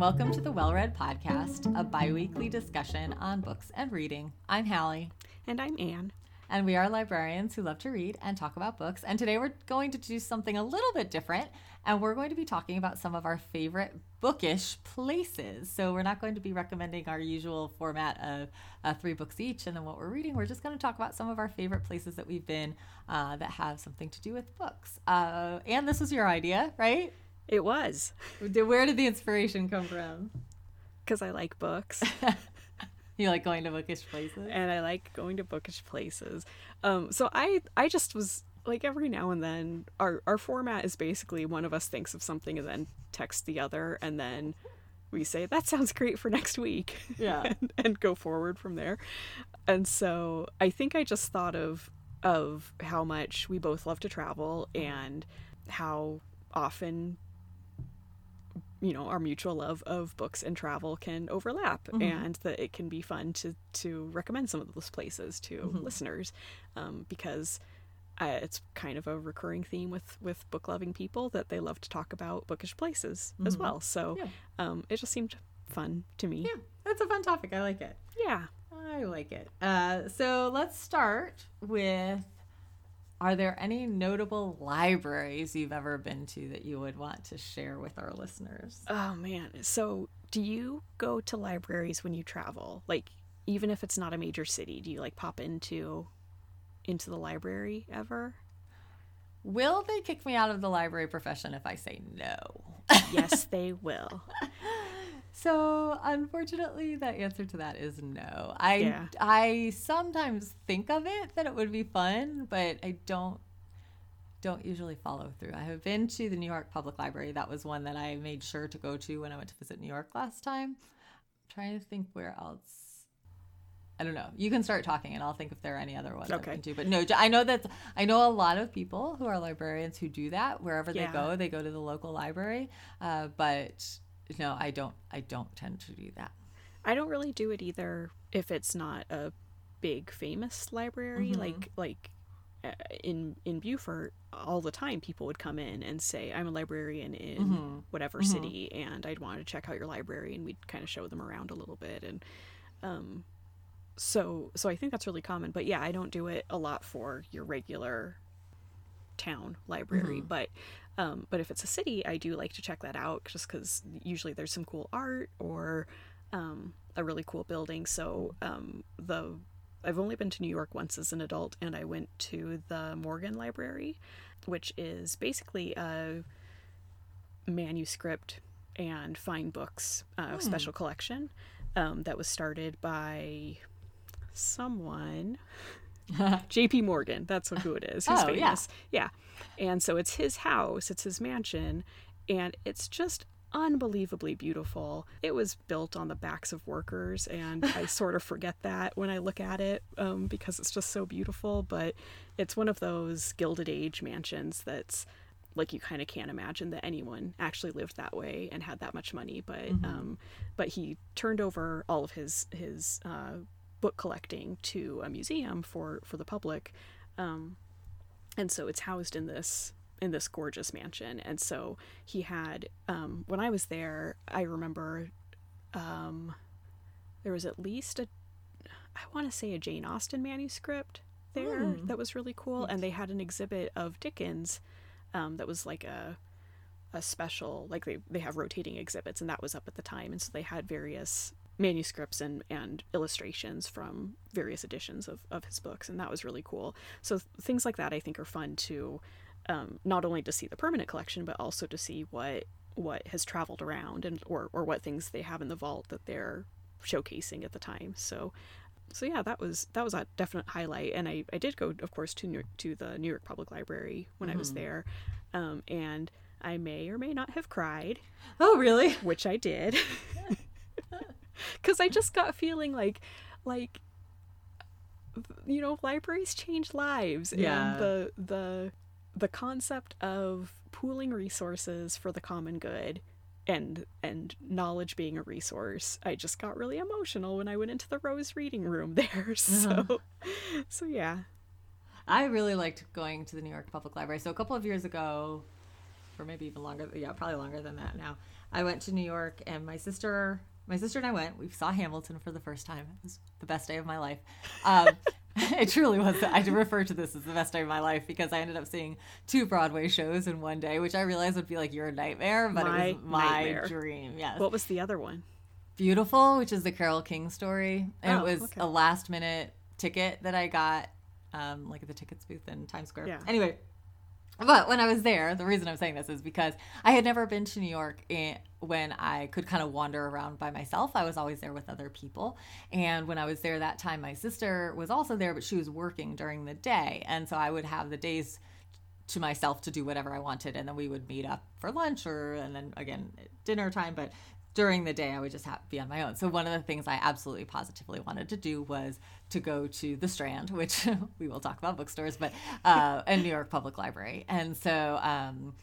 welcome to the Well Read Podcast, a bi weekly discussion on books and reading. I'm Hallie. And I'm Anne. And we are librarians who love to read and talk about books. And today we're going to do something a little bit different. And we're going to be talking about some of our favorite bookish places. So we're not going to be recommending our usual format of uh, three books each and then what we're reading. We're just going to talk about some of our favorite places that we've been uh, that have something to do with books. Uh, and this was your idea, right? It was. Where did the inspiration come from? Because I like books. you like going to bookish places? And I like going to bookish places. Um, so I I just was like every now and then our our format is basically one of us thinks of something and then texts the other and then we say that sounds great for next week. Yeah. and, and go forward from there. And so I think I just thought of of how much we both love to travel and how often you know our mutual love of books and travel can overlap mm-hmm. and that it can be fun to to recommend some of those places to mm-hmm. listeners um, because uh, it's kind of a recurring theme with with book loving people that they love to talk about bookish places mm-hmm. as well so yeah. um, it just seemed fun to me yeah that's a fun topic i like it yeah i like it uh, so let's start with are there any notable libraries you've ever been to that you would want to share with our listeners? Oh man. So, do you go to libraries when you travel? Like even if it's not a major city, do you like pop into into the library ever? Will they kick me out of the library profession if I say no? yes, they will. So, unfortunately, the answer to that is no. I yeah. I sometimes think of it that it would be fun, but I don't don't usually follow through. I have been to the New York Public Library. That was one that I made sure to go to when I went to visit New York last time. I'm trying to think where else. I don't know. You can start talking, and I'll think if there are any other ones okay. I can do. But no, I know that I know a lot of people who are librarians who do that. Wherever yeah. they go, they go to the local library. Uh, but no, I don't. I don't tend to do that. I don't really do it either if it's not a big famous library mm-hmm. like like uh, in in Beaufort all the time people would come in and say I'm a librarian in mm-hmm. whatever mm-hmm. city and I'd want to check out your library and we'd kind of show them around a little bit and um so so I think that's really common but yeah I don't do it a lot for your regular town library mm-hmm. but um, but if it's a city, I do like to check that out just because usually there's some cool art or um, a really cool building. So um, the I've only been to New York once as an adult, and I went to the Morgan Library, which is basically a manuscript and fine books uh, hmm. special collection um, that was started by someone. J.P. Morgan, that's who it is. He's oh, famous. Yeah. yeah. And so it's his house, it's his mansion, and it's just unbelievably beautiful. It was built on the backs of workers, and I sort of forget that when I look at it um, because it's just so beautiful. But it's one of those Gilded Age mansions that's like you kind of can't imagine that anyone actually lived that way and had that much money. But mm-hmm. um, but he turned over all of his his uh, book collecting to a museum for for the public. Um, and so it's housed in this in this gorgeous mansion and so he had um, when i was there i remember um, there was at least a i want to say a jane austen manuscript there mm. that was really cool and they had an exhibit of dickens um, that was like a a special like they, they have rotating exhibits and that was up at the time and so they had various manuscripts and, and illustrations from various editions of, of his books, and that was really cool. So th- things like that I think are fun to um, not only to see the permanent collection, but also to see what what has traveled around and or, or what things they have in the vault that they're showcasing at the time. So so yeah, that was that was a definite highlight. And I, I did go, of course, to New, York, to the New York Public Library when mm-hmm. I was mm-hmm. there, um, and I may or may not have cried. Oh, really? Which I did. because I just got feeling like like you know libraries change lives yeah. and the the the concept of pooling resources for the common good and and knowledge being a resource i just got really emotional when i went into the rose reading room there so uh-huh. so yeah i really liked going to the new york public library so a couple of years ago for maybe even longer. Yeah, probably longer than that now. I went to New York, and my sister, my sister and I went. We saw Hamilton for the first time. It was the best day of my life. Um, it truly was. I refer to this as the best day of my life because I ended up seeing two Broadway shows in one day, which I realized would be like your nightmare, but my it was my nightmare. dream. Yes. What was the other one? Beautiful, which is the Carole King story, and oh, it was okay. a last minute ticket that I got, um, like at the tickets booth in Times Square. Yeah. Anyway, but when I was there, the reason I'm saying this is because I had never been to New York in, when I could kind of wander around by myself. I was always there with other people. And when I was there that time, my sister was also there, but she was working during the day. And so I would have the days to myself to do whatever I wanted. And then we would meet up for lunch or, and then again, dinner time. But during the day I would just have be on my own. So one of the things I absolutely positively wanted to do was to go to the Strand, which we will talk about bookstores, but uh, and New York Public Library. And so um,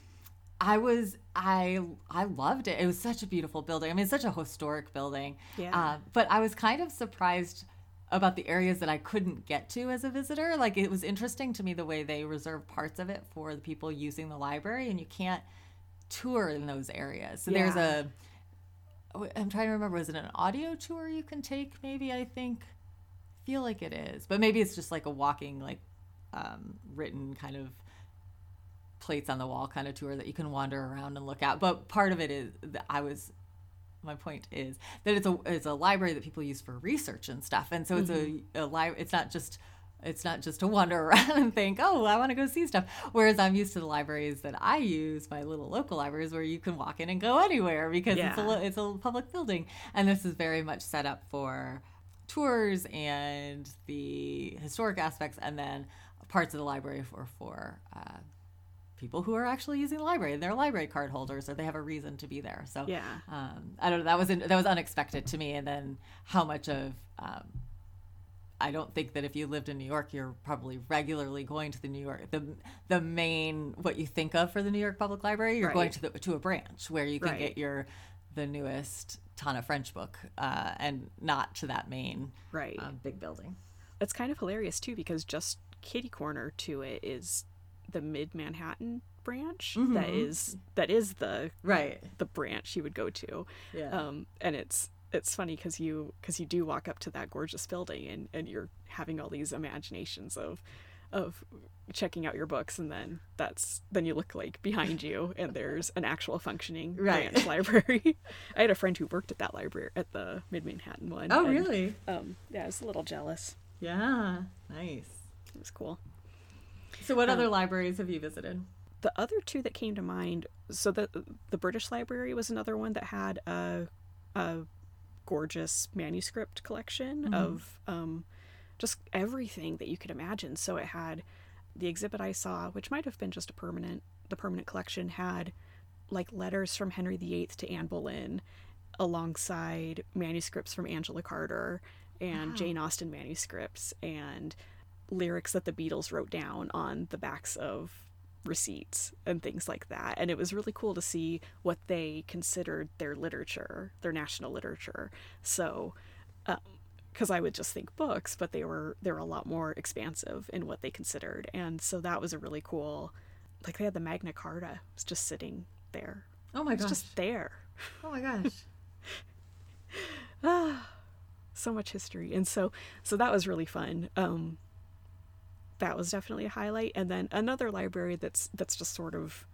I was I I loved it. It was such a beautiful building. I mean, it's such a historic building. Yeah. Uh, but I was kind of surprised about the areas that I couldn't get to as a visitor. Like it was interesting to me the way they reserve parts of it for the people using the library, and you can't tour in those areas. So yeah. there's a I'm trying to remember. Was it an audio tour you can take? Maybe I think. Feel like it is, but maybe it's just like a walking, like um, written kind of plates on the wall kind of tour that you can wander around and look at. But part of it is that I was my point is that it's a it's a library that people use for research and stuff, and so it's mm-hmm. a, a library. It's not just it's not just to wander around and think, oh, I want to go see stuff. Whereas I'm used to the libraries that I use, my little local libraries, where you can walk in and go anywhere because yeah. it's a it's a public building, and this is very much set up for tours and the historic aspects, and then parts of the library for for uh, people who are actually using the library. And they're library card holders, or they have a reason to be there. So yeah, um, I don't know. That was in, that was unexpected to me, and then how much of um, I don't think that if you lived in New York, you're probably regularly going to the New York the the main what you think of for the New York Public Library. You're right. going to the to a branch where you can right. get your the newest Tana French book, uh, and not to that main right um, big building. It's kind of hilarious too because just kitty corner to it is the Mid Manhattan branch mm-hmm. that is that is the right the branch you would go to. Yeah. Um, and it's it's funny because you because you do walk up to that gorgeous building and and you're having all these imaginations of of checking out your books and then that's then you look like behind you and there's an actual functioning right. branch library. I had a friend who worked at that library at the mid-manhattan one oh and, really? um yeah i was a little jealous. Yeah nice. It was cool. So what um, other libraries have you visited? the other two that came to mind so the the british library was another one that had a a gorgeous manuscript collection mm-hmm. of um, just everything that you could imagine. So it had the exhibit I saw, which might have been just a permanent, the permanent collection had like letters from Henry VIII to Anne Boleyn alongside manuscripts from Angela Carter and wow. Jane Austen manuscripts and lyrics that the Beatles wrote down on the backs of receipts and things like that. And it was really cool to see what they considered their literature, their national literature. So, because um, I would just think books, but they were they were a lot more expansive in what they considered, and so that was a really cool. Like they had the Magna Carta, it was just sitting there. Oh my gosh, just there. Oh my gosh. ah, so much history, and so so that was really fun. Um, that was definitely a highlight. And then another library that's that's just sort of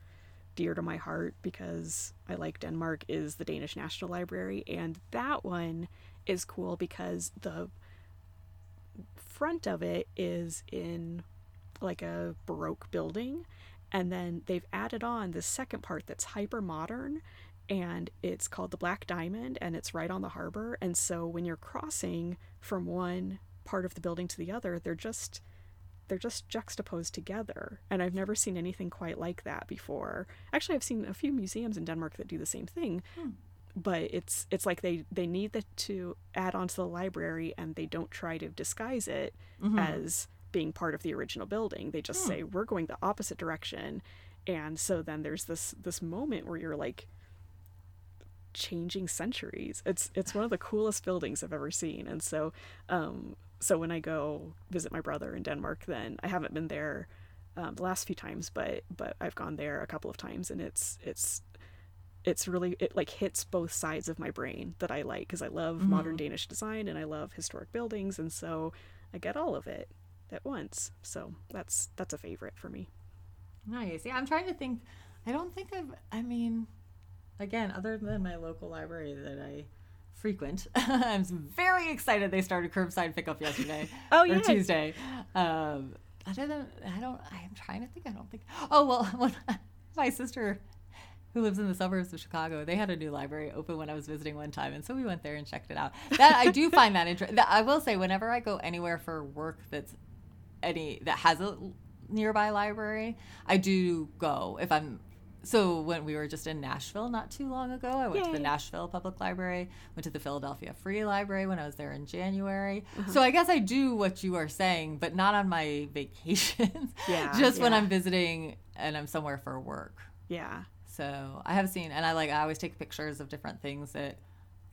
dear to my heart because I like Denmark is the Danish National Library, and that one is cool because the front of it is in like a baroque building. And then they've added on the second part that's hyper modern and it's called the black diamond and it's right on the harbor. And so when you're crossing from one part of the building to the other they're just they're just juxtaposed together and i've never seen anything quite like that before actually i've seen a few museums in denmark that do the same thing hmm. but it's it's like they they need that to add on to the library and they don't try to disguise it mm-hmm. as being part of the original building they just hmm. say we're going the opposite direction and so then there's this this moment where you're like changing centuries it's it's one of the coolest buildings i've ever seen and so um so when I go visit my brother in Denmark, then I haven't been there um, the last few times, but but I've gone there a couple of times, and it's it's it's really it like hits both sides of my brain that I like because I love mm-hmm. modern Danish design and I love historic buildings, and so I get all of it at once. So that's that's a favorite for me. Nice. Yeah, I'm trying to think. I don't think I've. I mean, again, other than my local library that I frequent, I'm very excited they started curbside pickup yesterday. oh yeah, or Tuesday. Um, other than I don't. I'm trying to think. I don't think. Oh well, when my sister who lives in the suburbs of Chicago, they had a new library open when I was visiting one time, and so we went there and checked it out. That I do find that interesting. I will say, whenever I go anywhere for work that's any that has a nearby library, I do go if I'm. So when we were just in Nashville not too long ago, I went Yay. to the Nashville Public Library, went to the Philadelphia Free Library when I was there in January. Uh-huh. So I guess I do what you are saying, but not on my vacations. Yeah, just yeah. when I'm visiting and I'm somewhere for work. Yeah. So I have seen, and I like I always take pictures of different things that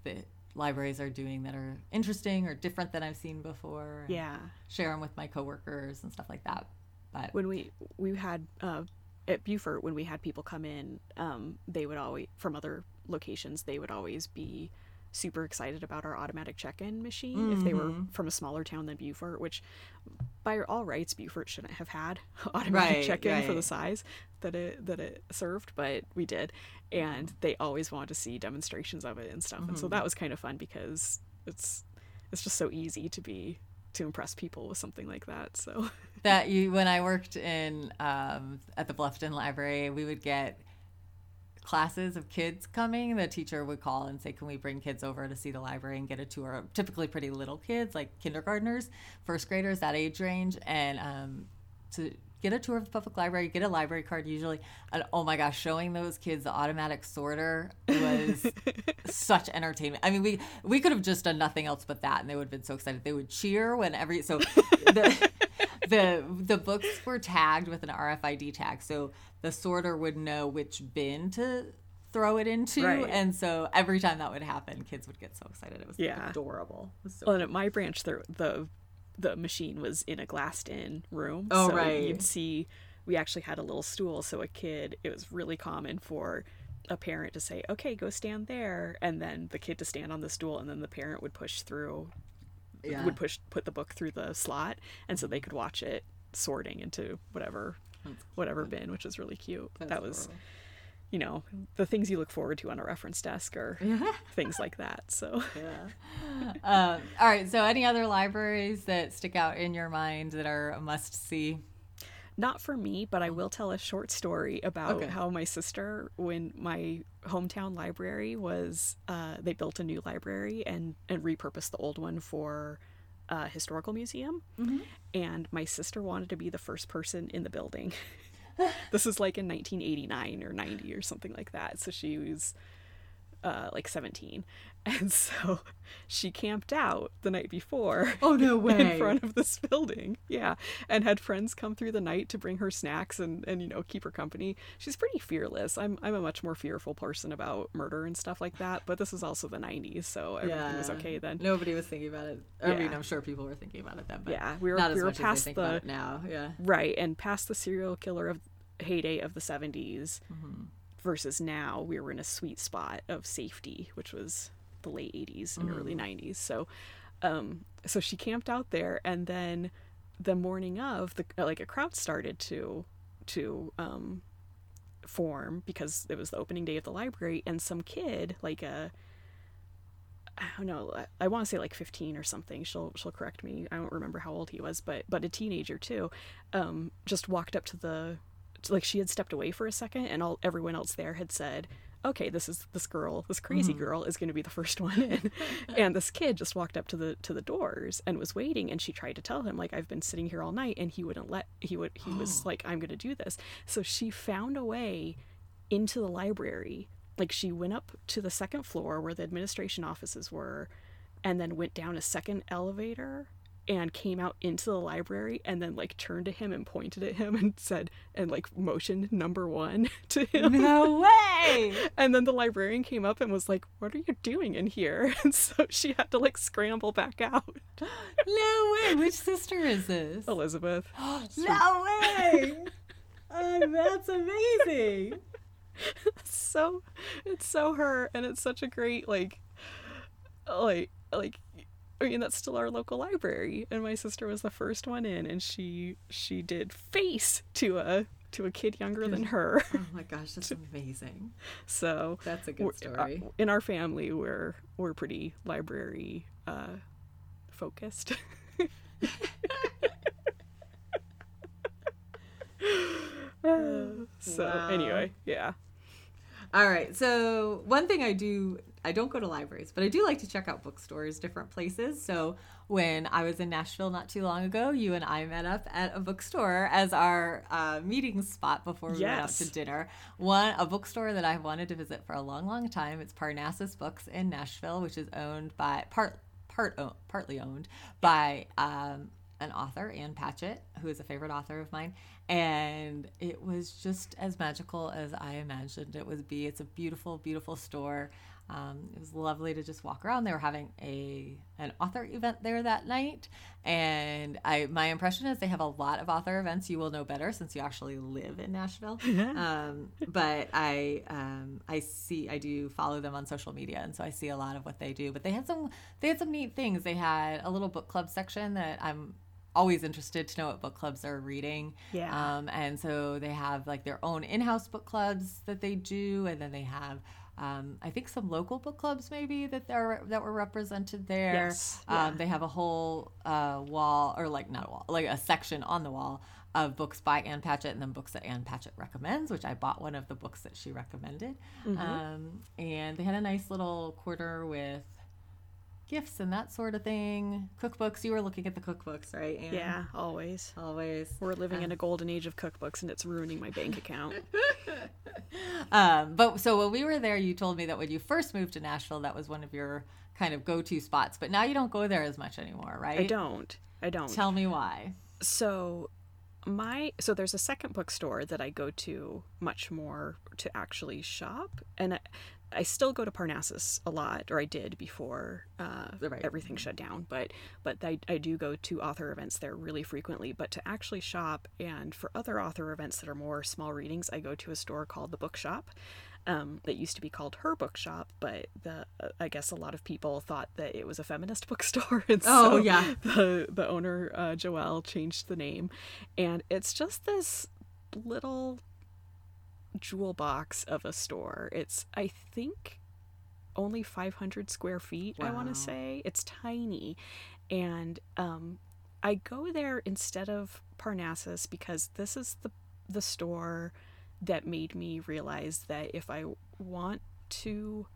that libraries are doing that are interesting or different than I've seen before. Yeah, share them with my coworkers and stuff like that. But when we we had uh, at Beaufort when we had people come in, um, they would always from other locations they would always be super excited about our automatic check-in machine mm-hmm. if they were mm-hmm. from a smaller town than Beaufort, which by all rights Beaufort shouldn't have had automatic right, check-in right. for the size that it that it served, but we did, and they always wanted to see demonstrations of it and stuff, mm-hmm. and so mm-hmm. that was kind of fun because it's it's just so easy to be to impress people with something like that. So that you when I worked in um, at the Bluffton Library, we would get classes of kids coming, the teacher would call and say, Can we bring kids over to see the library and get a tour? Typically, pretty little kids, like kindergartners, first graders, that age range. And um, to get a tour of the public library, get a library card usually. And oh my gosh, showing those kids the automatic sorter was such entertainment. I mean, we we could have just done nothing else but that, and they would have been so excited. They would cheer when every so the the the books were tagged with an RFID tag, so the sorter would know which bin to throw it into. Right. And so every time that would happen, kids would get so excited. It was yeah. like adorable. Was so well, and at my branch, the, the the machine was in a glassed in room. Oh, so right. You'd see, we actually had a little stool. So a kid, it was really common for a parent to say, okay, go stand there. And then the kid to stand on the stool. And then the parent would push through, yeah. would push, put the book through the slot. And so they could watch it sorting into whatever whatever bin, which was really cute. That's that was, horrible. you know, the things you look forward to on a reference desk or things like that. So, yeah. Um, all right. So, any other libraries that stick out in your mind that are a must see? Not for me, but I will tell a short story about okay. how my sister, when my hometown library was, uh, they built a new library and and repurposed the old one for a historical museum, mm-hmm. and my sister wanted to be the first person in the building. this is like in 1989 or 90 or something like that. So she was uh, like 17. And so she camped out the night before. Oh, no way. In front of this building. Yeah. And had friends come through the night to bring her snacks and, and you know, keep her company. She's pretty fearless. I'm, I'm a much more fearful person about murder and stuff like that. But this is also the 90s, so everything yeah. was okay then. Nobody was thinking about it. I yeah. mean, I'm sure people were thinking about it then. But yeah, we were, not we were past the. now, yeah. Right. And past the serial killer of heyday of the 70s. Mm-hmm versus now we were in a sweet spot of safety which was the late 80s and mm. early 90s so um so she camped out there and then the morning of the like a crowd started to to um form because it was the opening day of the library and some kid like a I don't know. I want to say like 15 or something. She'll she'll correct me. I don't remember how old he was, but but a teenager too. Um, just walked up to the like she had stepped away for a second and all everyone else there had said okay this is this girl this crazy mm-hmm. girl is going to be the first one in and this kid just walked up to the to the doors and was waiting and she tried to tell him like i've been sitting here all night and he wouldn't let he would he was like i'm going to do this so she found a way into the library like she went up to the second floor where the administration offices were and then went down a second elevator and came out into the library and then like turned to him and pointed at him and said and like motioned number one to him. No way! and then the librarian came up and was like, What are you doing in here? And so she had to like scramble back out. no way. Which sister is this? Elizabeth. no way. Oh, that's amazing. so it's so her and it's such a great like like like I mean that's still our local library and my sister was the first one in and she she did face to a to a kid younger than her. Oh my gosh, that's amazing. So that's a good uh, story. in our family, we're we're pretty library uh, focused. so wow. anyway, yeah. All right. So one thing I do, I don't go to libraries, but I do like to check out bookstores, different places. So when I was in Nashville not too long ago, you and I met up at a bookstore as our uh, meeting spot before we yes. went out to dinner. One a bookstore that I've wanted to visit for a long, long time. It's Parnassus Books in Nashville, which is owned by part part partly owned by um, an author, Ann Patchett, who is a favorite author of mine, and it was just as magical as I imagined it would be. It's a beautiful, beautiful store. Um, it was lovely to just walk around. They were having a an author event there that night, and I my impression is they have a lot of author events. You will know better since you actually live in Nashville. um, but I um, I see I do follow them on social media, and so I see a lot of what they do. But they had some they had some neat things. They had a little book club section that I'm always interested to know what book clubs are reading. Yeah. Um, and so they have like their own in-house book clubs that they do, and then they have. Um, I think some local book clubs maybe that are that were represented there. Yes. Yeah. Um, they have a whole uh, wall, or like not a wall, like a section on the wall of books by Ann Patchett and then books that Ann Patchett recommends, which I bought one of the books that she recommended. Mm-hmm. Um, and they had a nice little quarter with gifts and that sort of thing. Cookbooks. You were looking at the cookbooks, right? Anne? Yeah, always. Always. We're living in a golden age of cookbooks, and it's ruining my bank account. um, but so when we were there, you told me that when you first moved to Nashville, that was one of your kind of go-to spots. But now you don't go there as much anymore, right? I don't. I don't. Tell me why. So my so there's a second bookstore that I go to much more to actually shop and I, still go to Parnassus a lot, or I did before uh, right. everything shut down. But but I, I do go to author events there really frequently. But to actually shop and for other author events that are more small readings, I go to a store called the Bookshop. Um, that used to be called Her Bookshop, but the uh, I guess a lot of people thought that it was a feminist bookstore, and oh so yeah, the the owner uh, Joelle changed the name, and it's just this little jewel box of a store. It's, I think, only 500 square feet, wow. I want to say. It's tiny. And um, I go there instead of Parnassus because this is the, the store that made me realize that if I want to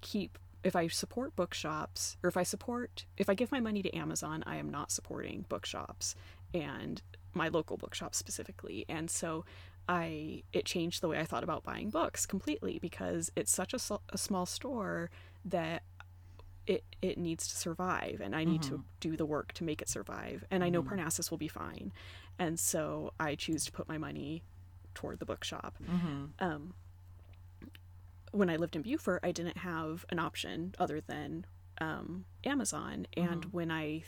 keep if I support bookshops or if I support if I give my money to Amazon, I am not supporting bookshops and my local bookshop specifically. And so I it changed the way I thought about buying books completely because it's such a, a small store that it it needs to survive and I need mm-hmm. to do the work to make it survive and. I know mm-hmm. Parnassus will be fine and so I choose to put my money toward the bookshop. Mm-hmm. Um, when I lived in Beaufort, I didn't have an option other than um, Amazon, and mm-hmm. when I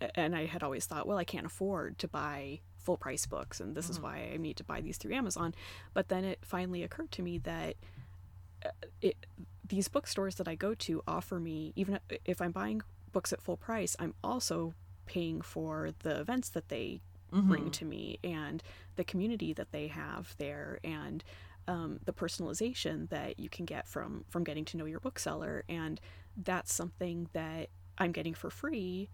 th- and I had always thought, well, I can't afford to buy full price books and this mm-hmm. is why I need to buy these through Amazon. But then it finally occurred to me that uh, it these bookstores that I go to offer me even if I'm buying books at full price, I'm also paying for the events that they mm-hmm. bring to me and the community that they have there and um, the personalization that you can get from from getting to know your bookseller and that's something that I'm getting for free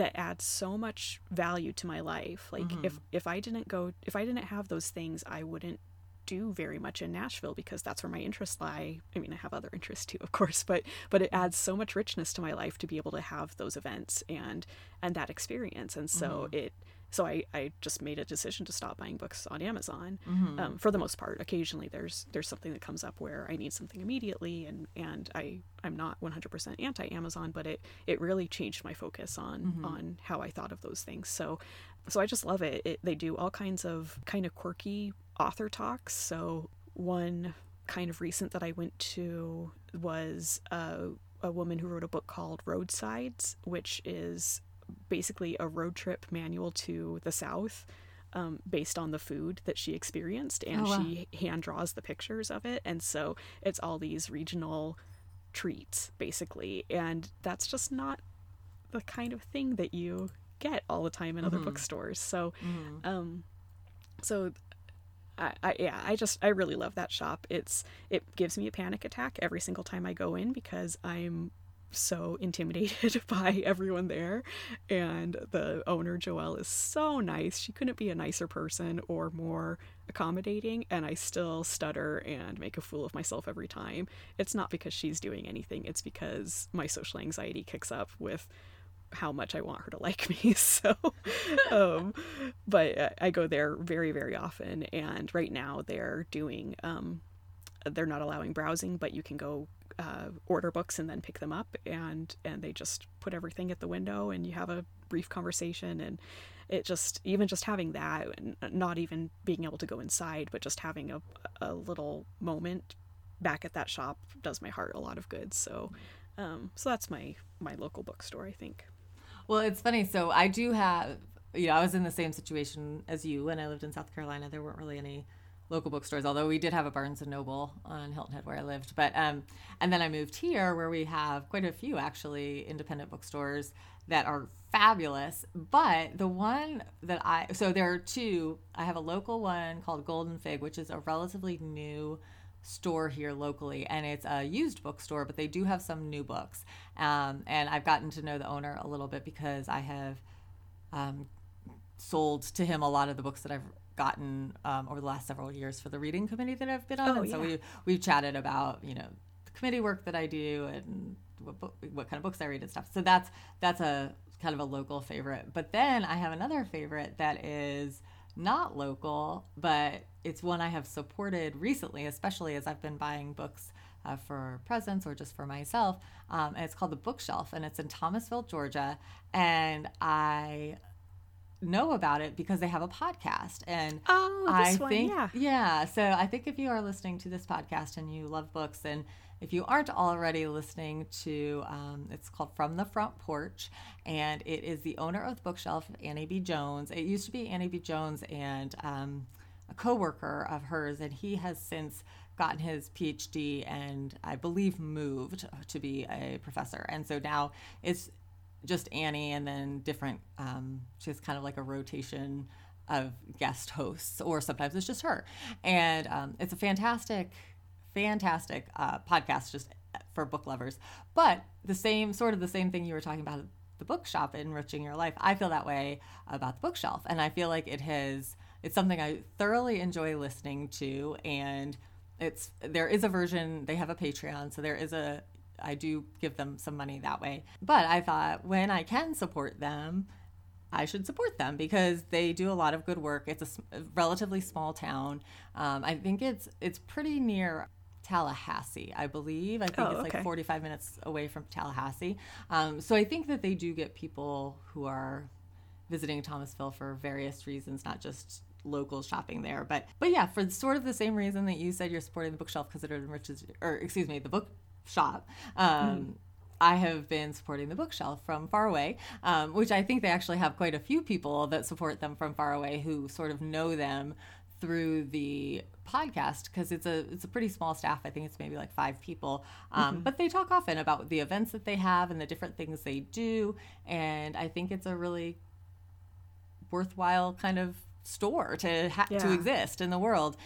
that adds so much value to my life. Like mm-hmm. if if I didn't go if I didn't have those things, I wouldn't do very much in Nashville because that's where my interests lie. I mean, I have other interests too, of course, but but it adds so much richness to my life to be able to have those events and and that experience. And so mm-hmm. it so I, I just made a decision to stop buying books on Amazon mm-hmm. um, for the most part. Occasionally there's there's something that comes up where I need something immediately and, and I, I'm not 100% anti-Amazon, but it, it really changed my focus on, mm-hmm. on how I thought of those things. So so I just love it. it. They do all kinds of kind of quirky author talks. So one kind of recent that I went to was uh, a woman who wrote a book called Roadsides, which is basically a road trip manual to the South. Um, based on the food that she experienced, and oh, wow. she hand draws the pictures of it. And so it's all these regional treats, basically. And that's just not the kind of thing that you get all the time in mm-hmm. other bookstores. So, mm-hmm. um, so I, I, yeah, I just I really love that shop. It's it gives me a panic attack every single time I go in because I'm so intimidated by everyone there and the owner Joelle is so nice. She couldn't be a nicer person or more accommodating and I still stutter and make a fool of myself every time. It's not because she's doing anything. It's because my social anxiety kicks up with how much I want her to like me. So, um, but I go there very, very often. And right now they're doing, um, they're not allowing browsing, but you can go uh, order books and then pick them up. And, and they just put everything at the window and you have a brief conversation. And it just, even just having that, and not even being able to go inside, but just having a, a little moment back at that shop does my heart a lot of good. So, um, so that's my, my local bookstore, I think. Well, it's funny. So I do have, you know, I was in the same situation as you when I lived in South Carolina. There weren't really any local bookstores, although we did have a Barnes and Noble on Hilton Head where I lived. But um, and then I moved here where we have quite a few actually independent bookstores that are fabulous. But the one that I so there are two. I have a local one called Golden Fig, which is a relatively new store here locally and it's a used bookstore but they do have some new books um, and i've gotten to know the owner a little bit because i have um, sold to him a lot of the books that i've gotten um, over the last several years for the reading committee that i've been on oh, and so we, we've chatted about you know the committee work that i do and what, book, what kind of books i read and stuff so that's that's a kind of a local favorite but then i have another favorite that is not local, but it's one I have supported recently, especially as I've been buying books uh, for presents or just for myself. Um, and it's called The Bookshelf, and it's in Thomasville, Georgia. And I know about it because they have a podcast and oh, I one, think yeah. yeah so I think if you are listening to this podcast and you love books and if you aren't already listening to, um, it's called From the Front Porch, and it is the owner of the bookshelf, Annie B. Jones. It used to be Annie B. Jones and um, a coworker of hers, and he has since gotten his PhD and I believe moved to be a professor. And so now it's just Annie and then different, um, she has kind of like a rotation of guest hosts, or sometimes it's just her. And um, it's a fantastic fantastic uh, podcast just for book lovers. But the same, sort of the same thing you were talking about the bookshop enriching your life. I feel that way about the bookshelf, and I feel like it has. It's something I thoroughly enjoy listening to, and it's there is a version. They have a Patreon, so there is a. I do give them some money that way. But I thought when I can support them, I should support them because they do a lot of good work. It's a, relatively small town. Um, I think it's it's pretty near Tallahassee, I believe. I think oh, it's okay. like 45 minutes away from Tallahassee. Um, so I think that they do get people who are visiting Thomasville for various reasons, not just local shopping there. But but yeah, for sort of the same reason that you said you're supporting the bookshelf because it enriches, or excuse me, the book shop. Um, mm. I have been supporting the bookshelf from far away, um, which I think they actually have quite a few people that support them from far away who sort of know them through the podcast because it's a it's a pretty small staff. I think it's maybe like five people, um, mm-hmm. but they talk often about the events that they have and the different things they do, and I think it's a really worthwhile kind of store to ha- yeah. to exist in the world.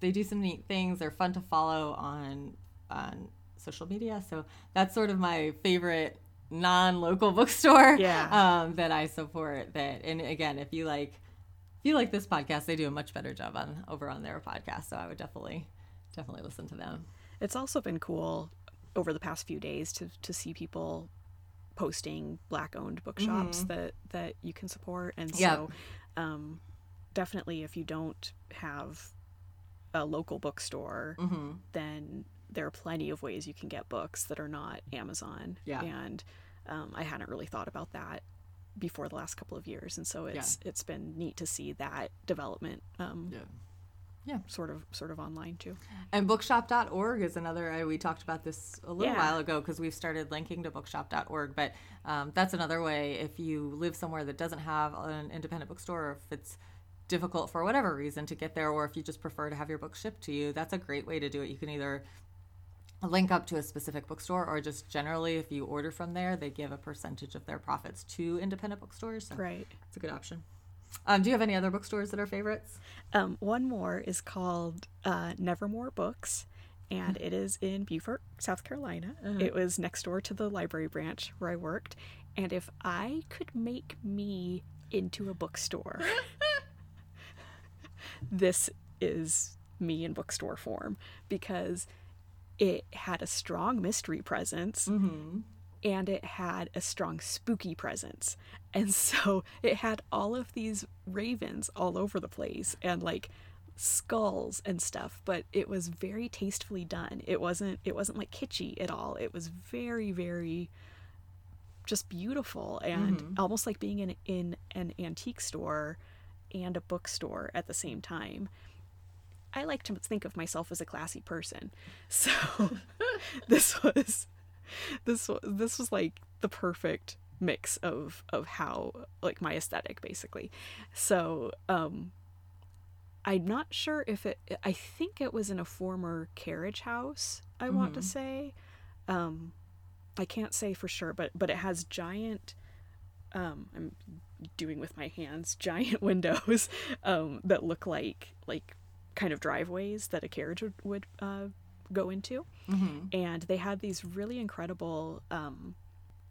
They do some neat things. They're fun to follow on on social media. So that's sort of my favorite non-local bookstore yeah. um, that I support. That and again, if you like if you like this podcast, they do a much better job on over on their podcast. So I would definitely, definitely listen to them. It's also been cool over the past few days to to see people posting black owned bookshops mm-hmm. that that you can support and so yep. um, definitely if you don't have a local bookstore mm-hmm. then there are plenty of ways you can get books that are not amazon yeah. and um, i hadn't really thought about that before the last couple of years, and so it's yeah. it's been neat to see that development. Um, yeah. yeah, sort of sort of online too. And bookshop.org is another. We talked about this a little yeah. while ago because we've started linking to bookshop.org. But um, that's another way if you live somewhere that doesn't have an independent bookstore, or if it's difficult for whatever reason to get there, or if you just prefer to have your book shipped to you, that's a great way to do it. You can either link up to a specific bookstore or just generally if you order from there they give a percentage of their profits to independent bookstores so right it's a good option um, do you have any other bookstores that are favorites? Um, one more is called uh, Nevermore Books, and it is in Beaufort, South Carolina. Uh-huh. It was next door to the library branch where I worked. And if I could make me into a bookstore, this is me in bookstore form because it had a strong mystery presence. Mm-hmm and it had a strong spooky presence. And so it had all of these ravens all over the place and like skulls and stuff, but it was very tastefully done. It wasn't it wasn't like kitschy at all. It was very very just beautiful and mm-hmm. almost like being in in an antique store and a bookstore at the same time. I like to think of myself as a classy person. So this was this was this was like the perfect mix of of how like my aesthetic basically. So um I'm not sure if it I think it was in a former carriage house, I mm-hmm. want to mm-hmm. say. Um I can't say for sure, but but it has giant um I'm doing with my hands giant windows um that look like like kind of driveways that a carriage would, would uh, go into. Mm-hmm. And they had these really incredible um,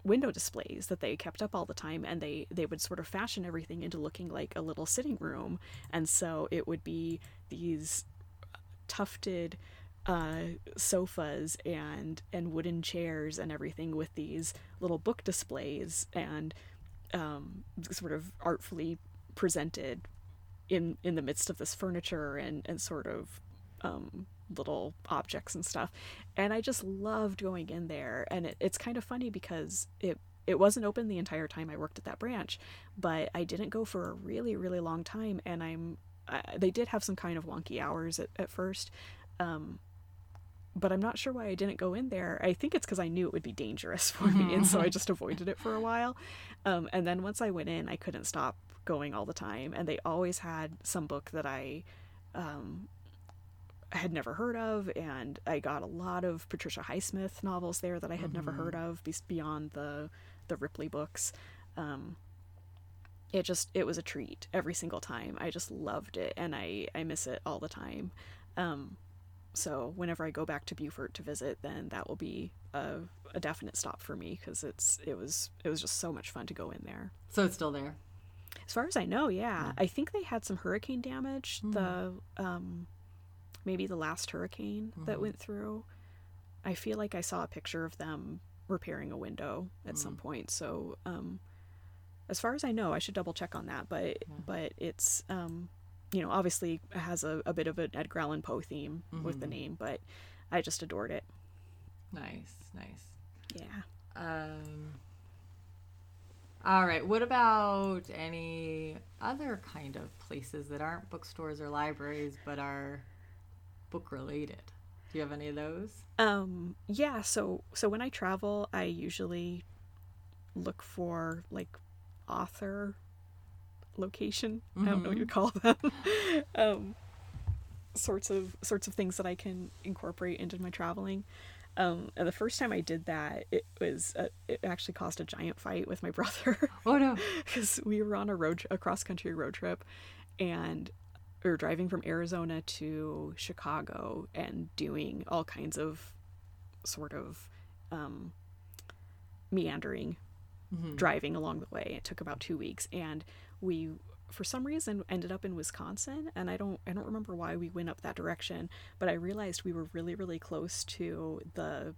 window displays that they kept up all the time and they they would sort of fashion everything into looking like a little sitting room and so it would be these tufted uh, sofas and and wooden chairs and everything with these little book displays and um, sort of artfully presented in in the midst of this furniture and and sort of um, little objects and stuff. And I just loved going in there. And it, it's kind of funny because it it wasn't open the entire time I worked at that branch, but I didn't go for a really really long time. And I'm uh, they did have some kind of wonky hours at, at first. Um, but I'm not sure why I didn't go in there. I think it's because I knew it would be dangerous for me, and so I just avoided it for a while. Um, and then once I went in, I couldn't stop going all the time, and they always had some book that I um, had never heard of, and I got a lot of Patricia Highsmith novels there that I had mm-hmm. never heard of beyond the the Ripley books. Um, it just it was a treat every single time. I just loved it, and I I miss it all the time. Um, so whenever I go back to Beaufort to visit, then that will be a, a definite stop for me because it's it was it was just so much fun to go in there. So it's still there. As far as I know, yeah. I think they had some hurricane damage. Mm. The um, maybe the last hurricane mm-hmm. that went through. I feel like I saw a picture of them repairing a window at mm. some point. So, um, as far as I know, I should double check on that. But yeah. but it's um, you know obviously has a, a bit of an Edgar Allan Poe theme mm-hmm. with the mm-hmm. name, but I just adored it. Nice, nice. Yeah. Um. All right. What about any other kind of places that aren't bookstores or libraries but are book related. Do you have any of those? Um, yeah, so so when I travel, I usually look for like author location. Mm-hmm. I don't know what you mm-hmm. call them. um, sorts of sorts of things that I can incorporate into my traveling. Um, and the first time I did that, it was a, it actually caused a giant fight with my brother. Oh no! Because we were on a road a cross country road trip, and we were driving from Arizona to Chicago and doing all kinds of sort of um, meandering mm-hmm. driving along the way. It took about two weeks, and we for some reason ended up in Wisconsin and I don't I don't remember why we went up that direction but I realized we were really really close to the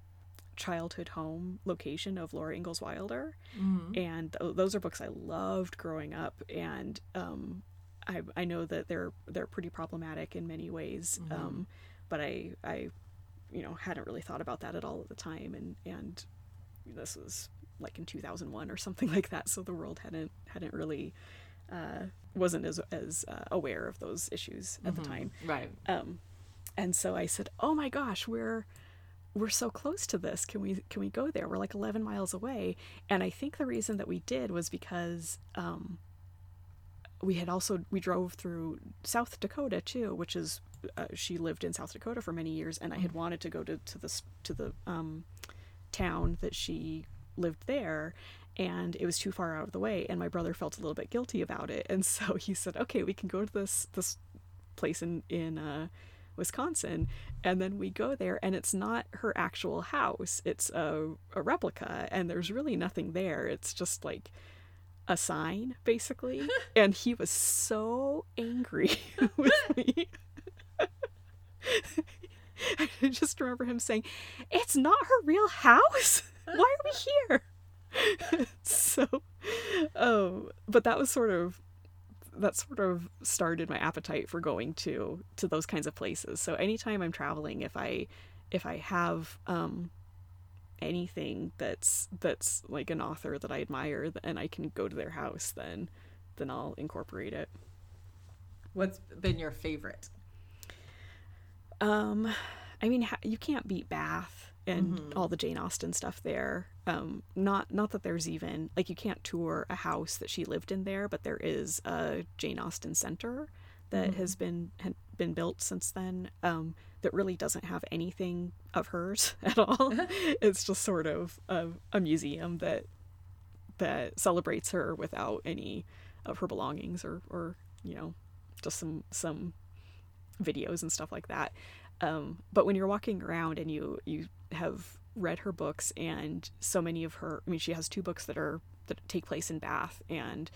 childhood home location of Laura Ingalls Wilder mm-hmm. and th- those are books I loved growing up and um, I, I know that they're they're pretty problematic in many ways, mm-hmm. um, but I I you know hadn't really thought about that at all at the time, and and this was like in 2001 or something like that, so the world hadn't hadn't really uh, wasn't as as uh, aware of those issues at mm-hmm. the time. Right. Um, and so I said, "Oh my gosh, we're we're so close to this. Can we can we go there? We're like 11 miles away." And I think the reason that we did was because um, we had also we drove through South Dakota too, which is uh, she lived in South Dakota for many years, and I had mm. wanted to go to to the to the um, town that she lived there, and it was too far out of the way, and my brother felt a little bit guilty about it, and so he said, "Okay, we can go to this this place in in uh, Wisconsin, and then we go there, and it's not her actual house; it's a a replica, and there's really nothing there. It's just like." a sign basically and he was so angry with me I just remember him saying, It's not her real house. Why are we here? so, um, but that was sort of that sort of started my appetite for going to to those kinds of places. So anytime I'm traveling, if I if I have um, anything that's that's like an author that I admire and I can go to their house, then then I'll incorporate it. What's been your favorite? Um, I mean, you can't beat Bath and mm-hmm. all the Jane Austen stuff there. Um, not not that there's even like you can't tour a house that she lived in there, but there is a Jane Austen Center that mm-hmm. has been had been built since then. Um, that really doesn't have anything of hers at all. it's just sort of a, a museum that that celebrates her without any of her belongings or or you know just some some videos and stuff like that. Um, but when you're walking around and you you have read her books and so many of her, I mean, she has two books that are that take place in Bath and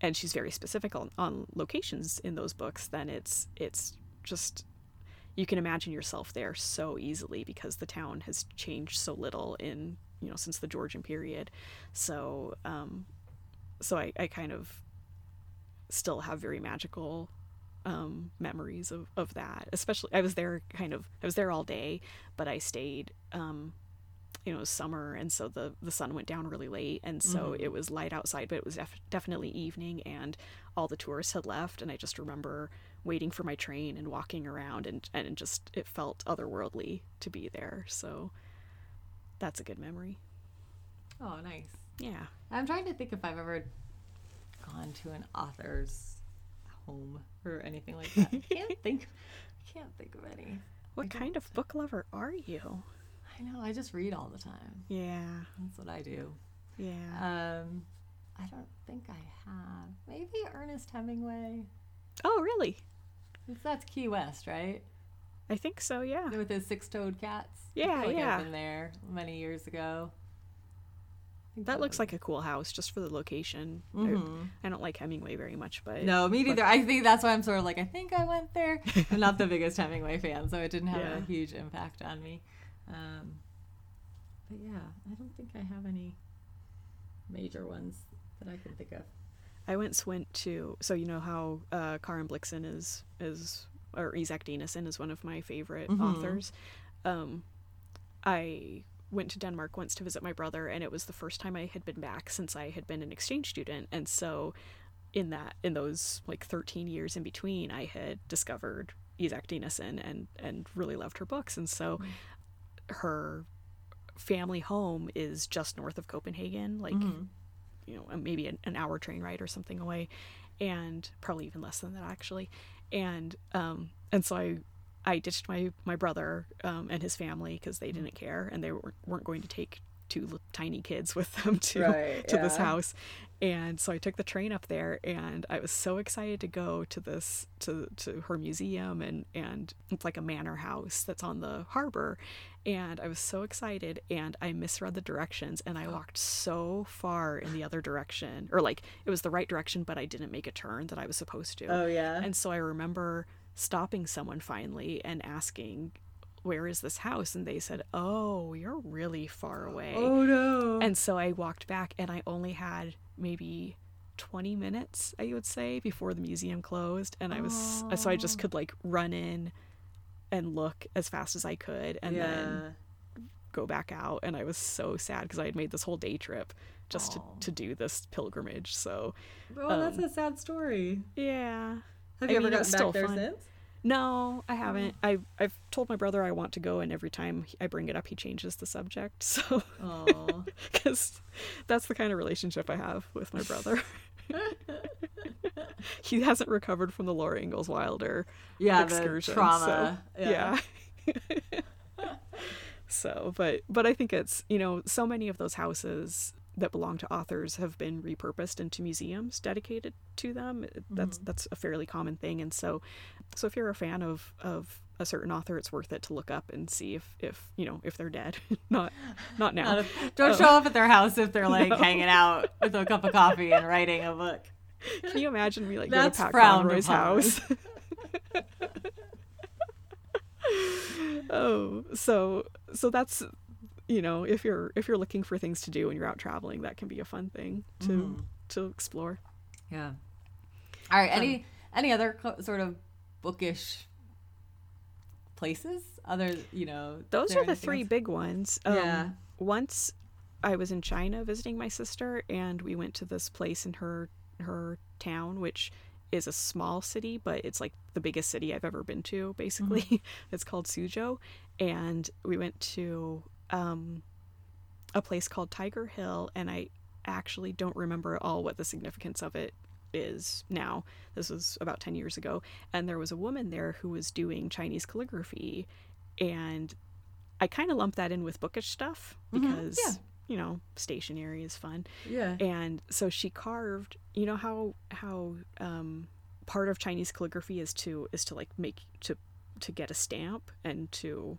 and she's very specific on, on locations in those books. Then it's it's just you can imagine yourself there so easily because the town has changed so little in you know since the Georgian period. So um, so I, I kind of still have very magical um, memories of, of that. Especially, I was there kind of, I was there all day, but I stayed, um, you know, it was summer, and so the the sun went down really late, and so mm-hmm. it was light outside, but it was def- definitely evening, and all the tourists had left, and I just remember waiting for my train and walking around, and and just it felt otherworldly to be there. So that's a good memory. Oh, nice. Yeah. I'm trying to think if I've ever gone to an author's home or anything like that. I can't think. I can't think of any. What kind of book lover are you? I know. I just read all the time. Yeah, that's what I do. Yeah. Um, I don't think I have. Maybe Ernest Hemingway. Oh, really? That's Key West, right? I think so. Yeah. With his six-toed cats. Yeah, like yeah. I've been there many years ago. That looks like a cool house just for the location. Mm-hmm. I, don't like Hemingway very much, but no, me neither. But... I think that's why I'm sort of like I think I went there. I'm not the biggest Hemingway fan, so it didn't have yeah. a huge impact on me. Um, but yeah, I don't think I have any major ones that I can think of. I once went to so you know how uh, Karen Blixen is is or Isak Dinesen is one of my favorite mm-hmm. authors. Um, I went to Denmark once to visit my brother, and it was the first time I had been back since I had been an exchange student. And so, in that, in those like 13 years in between, I had discovered Isak Dinesen and and really loved her books. And so, mm-hmm. Her family home is just north of Copenhagen, like mm-hmm. you know maybe an, an hour train ride or something away, and probably even less than that actually. And um and so I I ditched my my brother um, and his family because they didn't care and they weren't, weren't going to take two tiny kids with them to right, to yeah. this house and so I took the train up there and I was so excited to go to this to to her museum and and it's like a manor house that's on the harbor and I was so excited and I misread the directions and I oh. walked so far in the other direction or like it was the right direction but I didn't make a turn that I was supposed to. Oh yeah. And so I remember stopping someone finally and asking where is this house and they said oh you're really far away oh no and so i walked back and i only had maybe 20 minutes i would say before the museum closed and i was oh. so i just could like run in and look as fast as i could and yeah. then go back out and I was so sad because I had made this whole day trip just to, to do this pilgrimage. So Oh, um, that's a sad story. Yeah. Have you I ever mean, gotten back there fun. since? No, I oh. haven't. I I've told my brother I want to go, and every time I bring it up, he changes the subject. So, because that's the kind of relationship I have with my brother. he hasn't recovered from the Laura Ingalls Wilder yeah, excursion. trauma. So, yeah. yeah. so, but but I think it's you know so many of those houses that belong to authors have been repurposed into museums dedicated to them. That's mm-hmm. that's a fairly common thing, and so so if you're a fan of of a certain author, it's worth it to look up and see if if you know if they're dead. not not now. Not don't um, show up at their house if they're like no. hanging out with a cup of coffee and writing a book. Can you imagine me like That's go to Pat Conroy's house? oh, so so that's you know if you're if you're looking for things to do when you're out traveling, that can be a fun thing to mm. to explore. Yeah. All right. Any um, any other co- sort of bookish places? Other, you know, those are the three else? big ones. Um, yeah. Once I was in China visiting my sister, and we went to this place in her her town, which is a small city, but it's like the biggest city I've ever been to. Basically, mm-hmm. it's called Suzhou, and we went to um, a place called Tiger Hill, and I actually don't remember at all what the significance of it is now. This was about 10 years ago. And there was a woman there who was doing Chinese calligraphy. And I kind of lumped that in with bookish stuff because, mm-hmm. yeah. you know, stationery is fun. Yeah. And so she carved, you know, how, how, um, part of Chinese calligraphy is to, is to like make, to, to get a stamp and to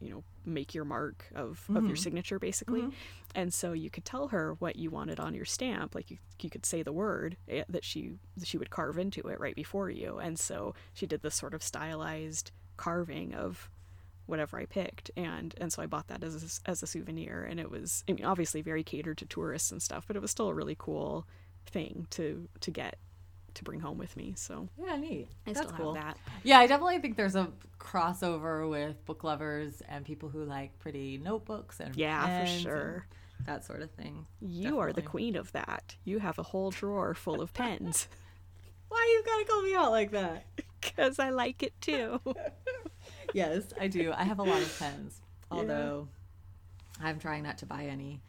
you know make your mark of, mm-hmm. of your mm-hmm. signature basically mm-hmm. and so you could tell her what you wanted on your stamp like you, you could say the word eh, that she she would carve into it right before you and so she did this sort of stylized carving of whatever I picked and and so I bought that as a, as a souvenir and it was I mean obviously very catered to tourists and stuff but it was still a really cool thing to to get to bring home with me. So yeah, neat. I That's cool. that. Yeah, I definitely think there's a crossover with book lovers and people who like pretty notebooks and yeah, for sure. That sort of thing. You definitely. are the queen of that. You have a whole drawer full of pens. Why you gotta call me out like that? Because I like it too. yes, I do. I have a lot of pens, although yeah. I'm trying not to buy any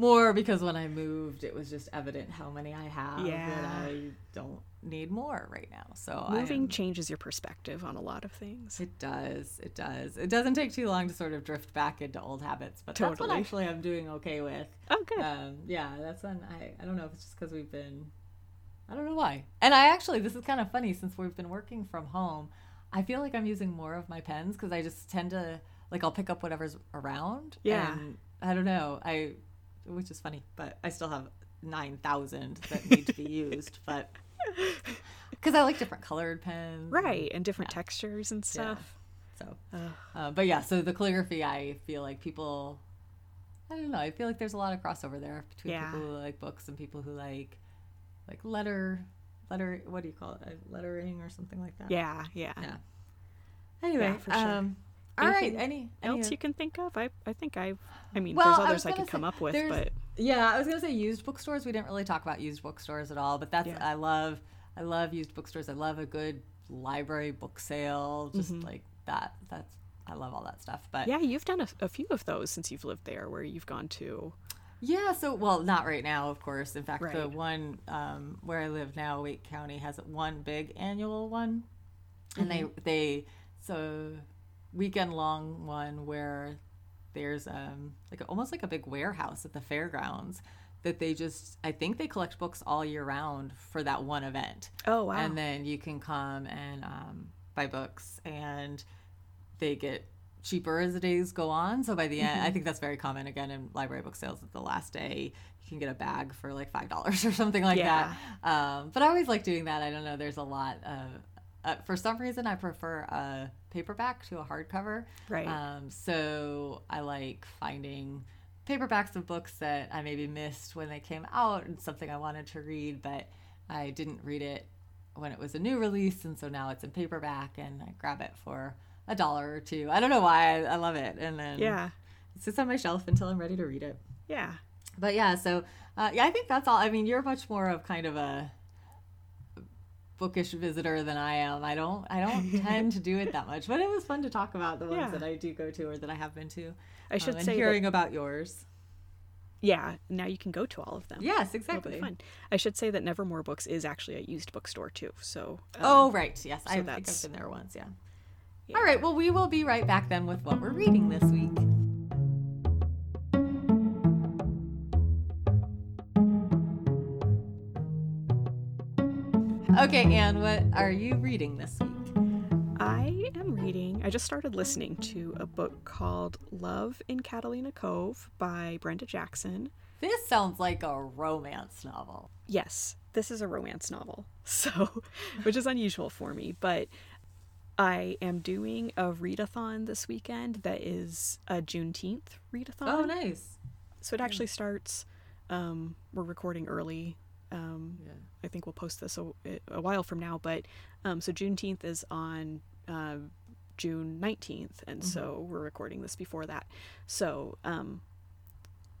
more because when I moved, it was just evident how many I have, yeah. and I don't need more right now. So moving changes your perspective on a lot of things. It does. It does. It doesn't take too long to sort of drift back into old habits, but totally. that's what actually I'm doing okay with. Okay. Oh, um, yeah, that's when I I don't know if it's just because we've been. I don't know why. And I actually, this is kind of funny since we've been working from home. I feel like I'm using more of my pens because I just tend to like I'll pick up whatever's around. Yeah. And I don't know. I which is funny, but I still have 9,000 that need to be used. But because I like different colored pens. Right. And, different yeah. textures and stuff. Yeah. So, uh, but yeah, so the calligraphy, I feel like people, I don't know, I feel like there's a lot of crossover there between yeah. people who like books and people who like, like letter, letter, what do you call it? Lettering or something like that. Yeah. Yeah. Yeah. Anyway, for sure. Um, all right. Any, any else you can think of? I I think I. I mean, well, there's others I, I could come up with, but yeah, I was gonna say used bookstores. We didn't really talk about used bookstores at all, but that's yeah. I love. I love used bookstores. I love a good library book sale. Just mm-hmm. like that. That's I love all that stuff. But yeah, you've done a, a few of those since you've lived there, where you've gone to. Yeah, so well, not right now, of course. In fact, right. the one um, where I live now, Wake County, has one big annual one, and mm-hmm. they they so weekend long one where there's um like almost like a big warehouse at the fairgrounds that they just I think they collect books all year round for that one event. Oh wow. And then you can come and um, buy books and they get cheaper as the days go on. So by the end, mm-hmm. I think that's very common again in library book sales. At the last day, you can get a bag for like five dollars or something like yeah. that. Um, but I always like doing that. I don't know. There's a lot of uh, for some reason I prefer a paperback to a hardcover. Right. Um, so I like finding paperbacks of books that I maybe missed when they came out and something I wanted to read, but I didn't read it when it was a new release, and so now it's in paperback, and I grab it for a dollar or two. I don't know why I, I love it, and then yeah, sits on my shelf until I'm ready to read it. Yeah. But yeah, so uh, yeah, I think that's all. I mean, you're much more of kind of a bookish visitor than I am. I don't I don't tend to do it that much, but it was fun to talk about the ones yeah. that I do go to or that I have been to. I should um, say hearing that, about yours. Yeah, now you can go to all of them. Yes, exactly. Fun. I should say that Nevermore Books is actually a used bookstore too. So. Um, oh right, yes, so I think I've been there once. Yeah. yeah. All right. Well, we will be right back then with what we're reading this week. Okay, Anne, what are you reading this week? I am reading, I just started listening to a book called Love in Catalina Cove by Brenda Jackson. This sounds like a romance novel. Yes, this is a romance novel. So, which is unusual for me, but I am doing a readathon this weekend that is a Juneteenth readathon. Oh, nice. So it actually starts, um, we're recording early um, yeah. I think we'll post this a, a while from now, but um, so Juneteenth is on uh, June 19th, and mm-hmm. so we're recording this before that. So um,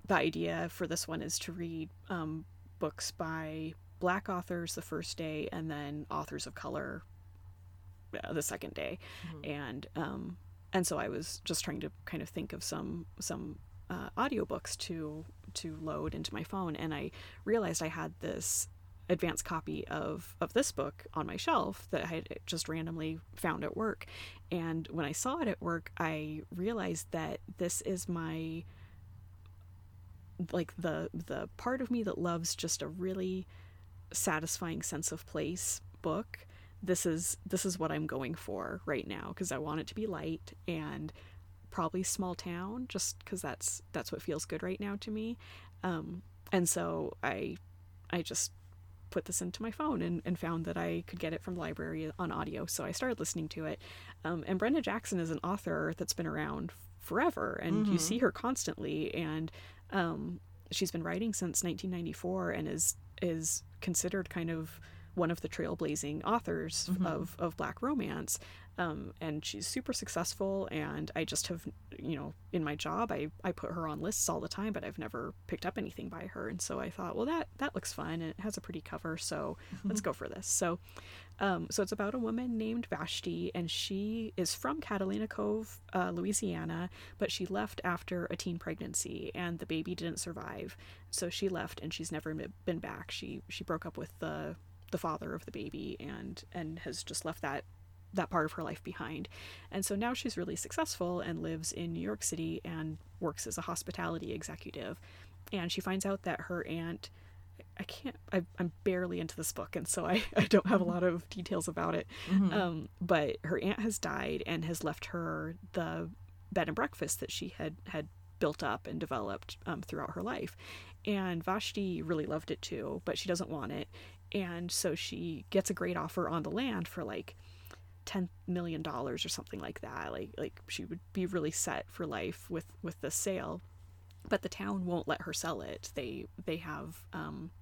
the idea for this one is to read um, books by black authors the first day, and then authors of color uh, the second day, mm-hmm. and um, and so I was just trying to kind of think of some some uh, audiobooks to to load into my phone and I realized I had this advanced copy of of this book on my shelf that I had just randomly found at work. And when I saw it at work I realized that this is my like the the part of me that loves just a really satisfying sense of place book. This is this is what I'm going for right now because I want it to be light and probably small town just because that's that's what feels good right now to me um, and so i i just put this into my phone and, and found that i could get it from the library on audio so i started listening to it um, and brenda jackson is an author that's been around forever and mm-hmm. you see her constantly and um, she's been writing since 1994 and is is considered kind of one of the trailblazing authors mm-hmm. of, of black romance um, and she's super successful and i just have you know in my job I, I put her on lists all the time but i've never picked up anything by her. And so i thought well that that looks fun. And it has a pretty cover so let's go for this. So um, so it's about a woman named vashti and she is from catalina cove uh, louisiana but she left after a teen pregnancy and the baby didn't survive. So she left and she's never been back. She she broke up with the the father of the baby and and has just left that that part of her life behind. And so now she's really successful and lives in New York City and works as a hospitality executive. And she finds out that her aunt, I can't, I, am barely into this book, and so I, I don't have a lot of details about it. Mm-hmm. Um, but her aunt has died and has left her the bed and breakfast that she had, had built up and developed um, throughout her life. And Vashti really loved it too, but she doesn't want it. And so she gets a great offer on the land for like ten million dollars or something like that. Like like she would be really set for life with with the sale, but the town won't let her sell it. They they have um,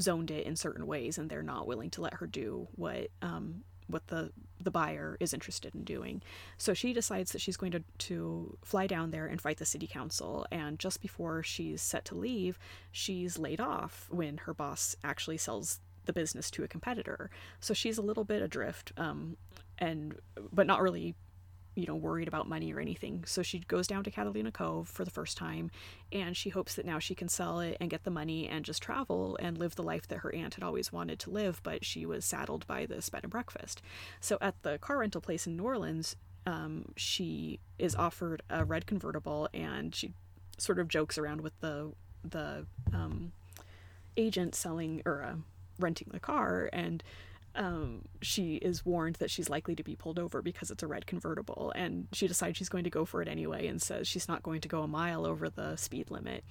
zoned it in certain ways, and they're not willing to let her do what um, what the the buyer is interested in doing. So she decides that she's going to to fly down there and fight the city council. And just before she's set to leave, she's laid off when her boss actually sells the business to a competitor. So she's a little bit adrift, um, and but not really, you know, worried about money or anything. So she goes down to Catalina Cove for the first time, and she hopes that now she can sell it and get the money and just travel and live the life that her aunt had always wanted to live. But she was saddled by this bed and breakfast. So at the car rental place in New Orleans, um, she is offered a red convertible, and she sort of jokes around with the the um, agent selling or uh, renting the car and um, she is warned that she's likely to be pulled over because it's a red convertible and she decides she's going to go for it anyway and says she's not going to go a mile over the speed limit.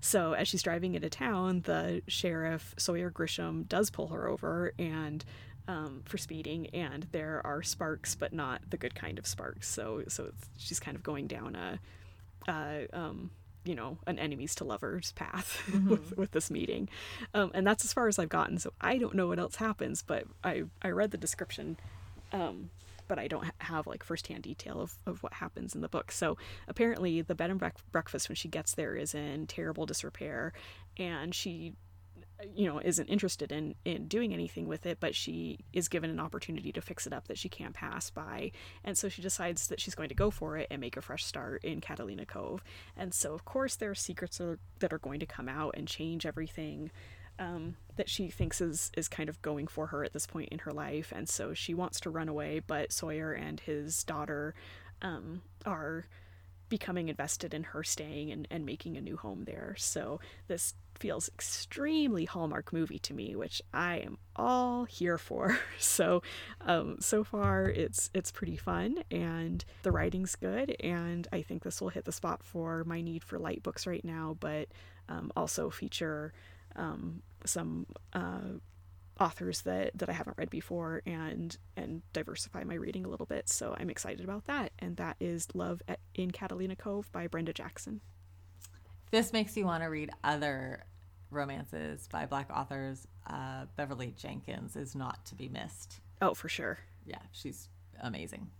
So as she's driving into town the sheriff sawyer grisham does pull her over and um, for speeding and there are sparks but not the good kind of sparks. So so she's kind of going down a, a um, you know an enemies to lovers path mm-hmm. with, with this meeting um, and that's as far as i've gotten so i don't know what else happens but i i read the description um, but I don't have like firsthand detail of, of what happens in the book. So apparently, the bed and breakfast when she gets there is in terrible disrepair, and she you know isn't interested in in doing anything with it but she is given an opportunity to fix it up that she can't pass by. And so she decides that she's going to go for it and make a fresh start in catalina cove. And so of course there are secrets are, that are going to come out and change everything um, that she thinks is is kind of going for her at this point in her life. And so she wants to run away but sawyer and his daughter um, are becoming invested in her staying and, and making a new home there. So this feels extremely Hallmark movie to me, which I am all here for. So, um, so far it's it's pretty fun, and the writing's good, and I think this will hit the spot for my need for light books right now, but um, also feature um, some uh, authors that that I haven't read before, and and diversify my reading a little bit. So I'm excited about that, and that is Love at, in Catalina Cove by Brenda Jackson this makes you want to read other romances by black authors, uh, Beverly Jenkins is not to be missed. Oh, for sure. Yeah, she's amazing.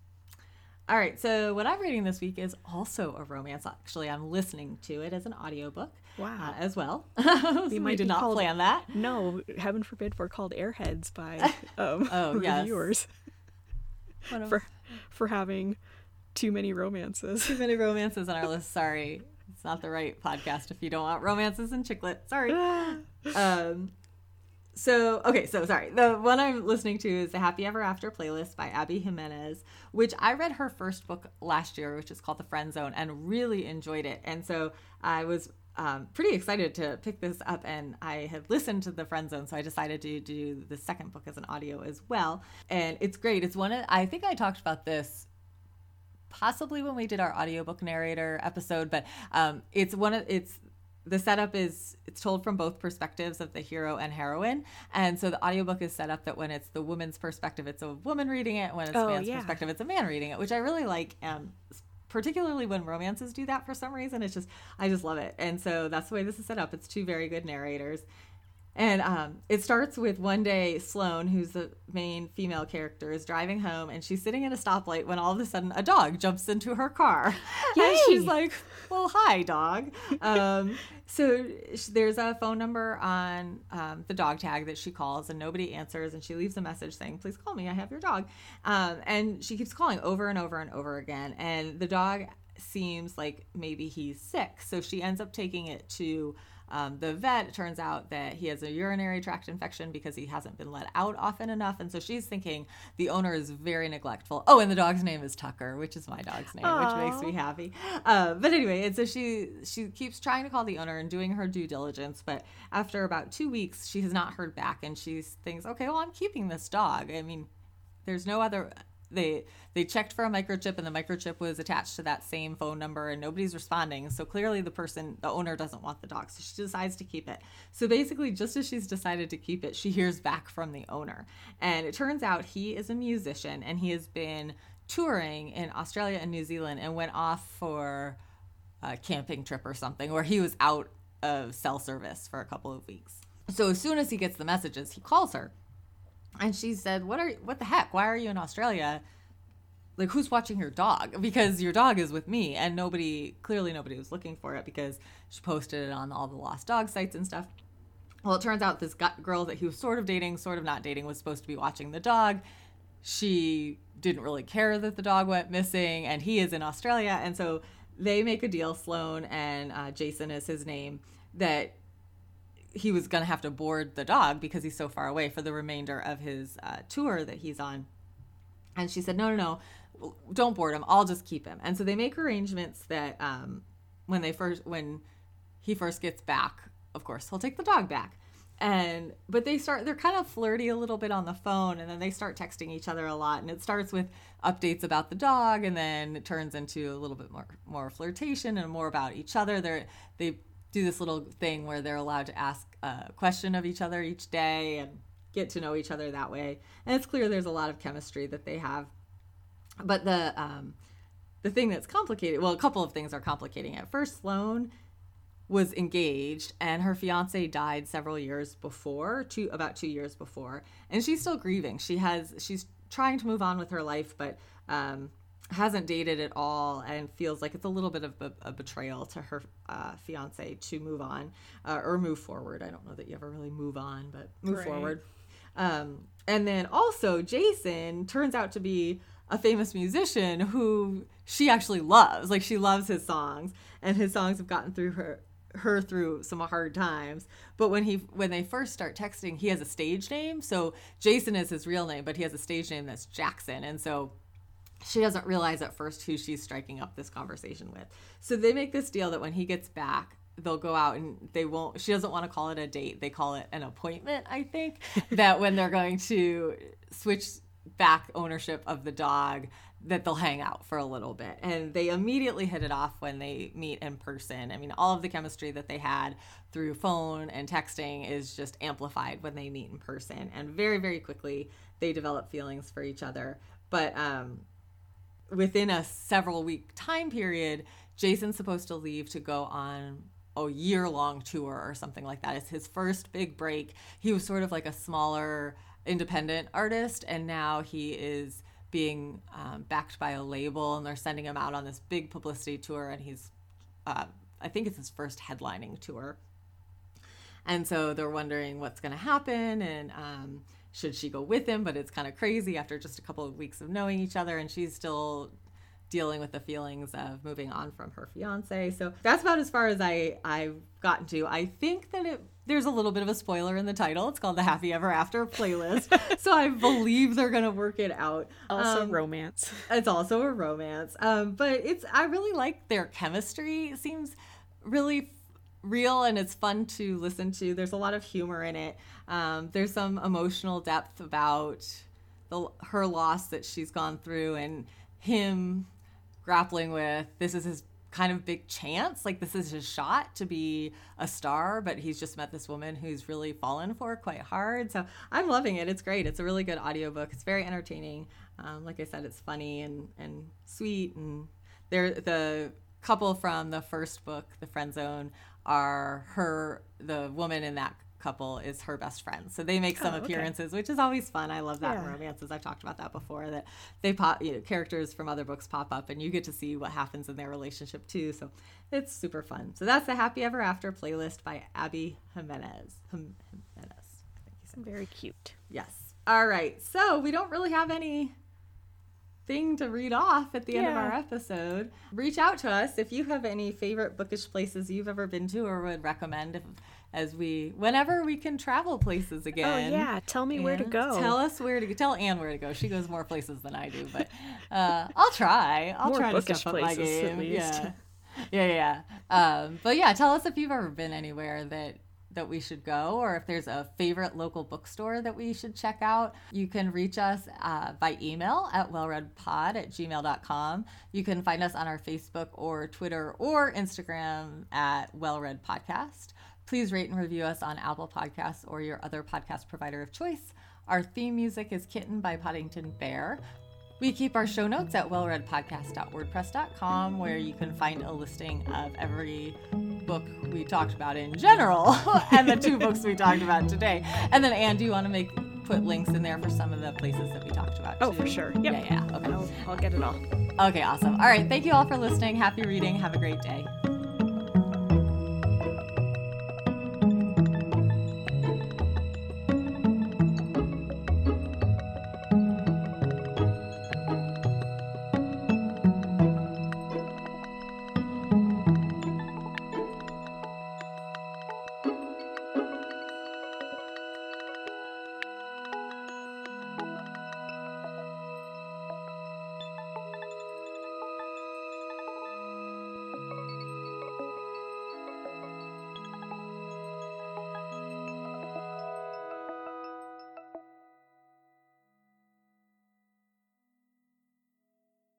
All right, so what I'm reading this week is also a romance. Actually, I'm listening to it as an audiobook. Wow. Uh, as well. we might did not called, plan that. No, heaven forbid we're called Airheads by um, oh, reviewers. Yes. for for having too many romances. Too many romances on our list. Sorry. It's not the right podcast if you don't want romances and chick lit. Sorry. um, so okay, so sorry. The one I'm listening to is the Happy Ever After playlist by Abby Jimenez, which I read her first book last year, which is called The Friend Zone, and really enjoyed it. And so I was um, pretty excited to pick this up, and I had listened to The Friend Zone, so I decided to do the second book as an audio as well. And it's great. It's one of I think I talked about this possibly when we did our audiobook narrator episode, but um, it's one of it's the setup is it's told from both perspectives of the hero and heroine. And so the audiobook is set up that when it's the woman's perspective it's a woman reading it. When it's oh, man's yeah. perspective it's a man reading it which i really like um, particularly when romances do that for some reason. It's just i just love it. And so that's the way this is set up. It's two very good narrators and um, it starts with one day Sloane, who's the main female character, is driving home and she's sitting at a stoplight when all of a sudden a dog jumps into her car. Yay. And she's like, Well, hi, dog. Um, so there's a phone number on um, the dog tag that she calls and nobody answers. And she leaves a message saying, Please call me. I have your dog. Um, and she keeps calling over and over and over again. And the dog seems like maybe he's sick. So she ends up taking it to um, the vet turns out that he has a urinary tract infection because he hasn't been let out often enough. And so she's thinking the owner is very neglectful. Oh, and the dog's name is Tucker, which is my dog's name, Aww. which makes me happy. Uh, but anyway, and so she she keeps trying to call the owner and doing her due diligence. But after about two weeks, she has not heard back, and she thinks, okay, well, I'm keeping this dog. I mean, there's no other they they checked for a microchip and the microchip was attached to that same phone number and nobody's responding. So clearly the person the owner doesn't want the dog so she decides to keep it. So basically just as she's decided to keep it she hears back from the owner. And it turns out he is a musician and he has been touring in australia and new zealand and went off for a camping trip or something where he was out of cell service for a couple of weeks. So as soon as he gets the messages he calls her and she said, "What are what the heck? Why are you in Australia? Like who's watching your dog? Because your dog is with me." And nobody, clearly nobody was looking for it because she posted it on all the lost dog sites and stuff. Well, it turns out this girl that he was sort of dating, sort of not dating, was supposed to be watching the dog. She didn't really care that the dog went missing, and he is in Australia, and so they make a deal. Sloane and uh, Jason is his name that he was going to have to board the dog because he's so far away for the remainder of his uh, tour that he's on. And she said, no, no, no, don't board him. I'll just keep him. And so they make arrangements that um, when they first, when he first gets back, of course, he'll take the dog back. And, but they start, they're kind of flirty a little bit on the phone and then they start texting each other a lot. And it starts with updates about the dog and then it turns into a little bit more, more flirtation and more about each other. They're, they do this little thing where they're allowed to ask a question of each other each day and get to know each other that way. And it's clear there's a lot of chemistry that they have. But the um, the thing that's complicated, well, a couple of things are complicating. it. first, Sloane was engaged and her fiance died several years before, two about 2 years before, and she's still grieving. She has she's trying to move on with her life, but um, hasn't dated at all and feels like it's a little bit of a, a betrayal to her uh, fiance to move on uh, or move forward. I don't know that you ever really move on, but move right. forward. Um, and then also, Jason turns out to be a famous musician who she actually loves. Like she loves his songs, and his songs have gotten through her her through some hard times. But when he when they first start texting, he has a stage name. So Jason is his real name, but he has a stage name that's Jackson. And so she doesn't realize at first who she's striking up this conversation with. So they make this deal that when he gets back, they'll go out and they won't she doesn't want to call it a date. They call it an appointment, I think, that when they're going to switch back ownership of the dog that they'll hang out for a little bit. And they immediately hit it off when they meet in person. I mean, all of the chemistry that they had through phone and texting is just amplified when they meet in person. And very, very quickly, they develop feelings for each other. But um, within a several week time period, Jason's supposed to leave to go on a year long tour or something like that. It's his first big break. He was sort of like a smaller independent artist, and now he is being um, backed by a label, and they're sending him out on this big publicity tour, and he's, uh, I think it's his first headlining tour. And so they're wondering what's going to happen, and um, should she go with him? But it's kind of crazy after just a couple of weeks of knowing each other, and she's still dealing with the feelings of moving on from her fiance. So that's about as far as I I've gotten to. I think that it there's a little bit of a spoiler in the title. It's called the Happy Ever After playlist. so I believe they're gonna work it out. Also um, romance. It's also a romance. Um, but it's I really like their chemistry. It seems really real and it's fun to listen to. There's a lot of humor in it. Um, there's some emotional depth about the, her loss that she's gone through and him grappling with this is his kind of big chance. Like this is his shot to be a star, but he's just met this woman who's really fallen for quite hard. So I'm loving it. It's great. It's a really good audiobook. It's very entertaining. Um, like I said, it's funny and and sweet. And there the couple from the first book, The Friend Zone, are her the woman in that couple is her best friend. So they make some oh, appearances, which is always fun. I love that yeah. in romances. I've talked about that before. That they pop, you know, characters from other books pop up, and you get to see what happens in their relationship too. So it's super fun. So that's the Happy Ever After playlist by Abby Jimenez. Jimenez. Very cute. Yes. All right. So we don't really have any thing to read off at the yeah. end of our episode. Reach out to us if you have any favorite bookish places you've ever been to or would recommend if, as we whenever we can travel places oh, again. Oh yeah, tell me where to go. Tell us where to go. Tell Anne where to go. She goes more places than I do, but uh, I'll try. I'll more try to step up my game. Yeah. yeah, yeah. Um, but yeah, tell us if you've ever been anywhere that that we should go or if there's a favorite local bookstore that we should check out, you can reach us uh, by email at wellreadpod at gmail.com. You can find us on our Facebook or Twitter or Instagram at wellreadpodcast. Please rate and review us on Apple Podcasts or your other podcast provider of choice. Our theme music is Kitten by Poddington Bear. We keep our show notes at wellreadpodcast.wordpress.com, where you can find a listing of every book we talked about in general and the two books we talked about today. And then, Anne, do you want to make put links in there for some of the places that we talked about? Oh, for sure. Yep. Yeah, yeah. Okay. I'll, I'll get it all. Okay, awesome. All right. Thank you all for listening. Happy reading. Have a great day.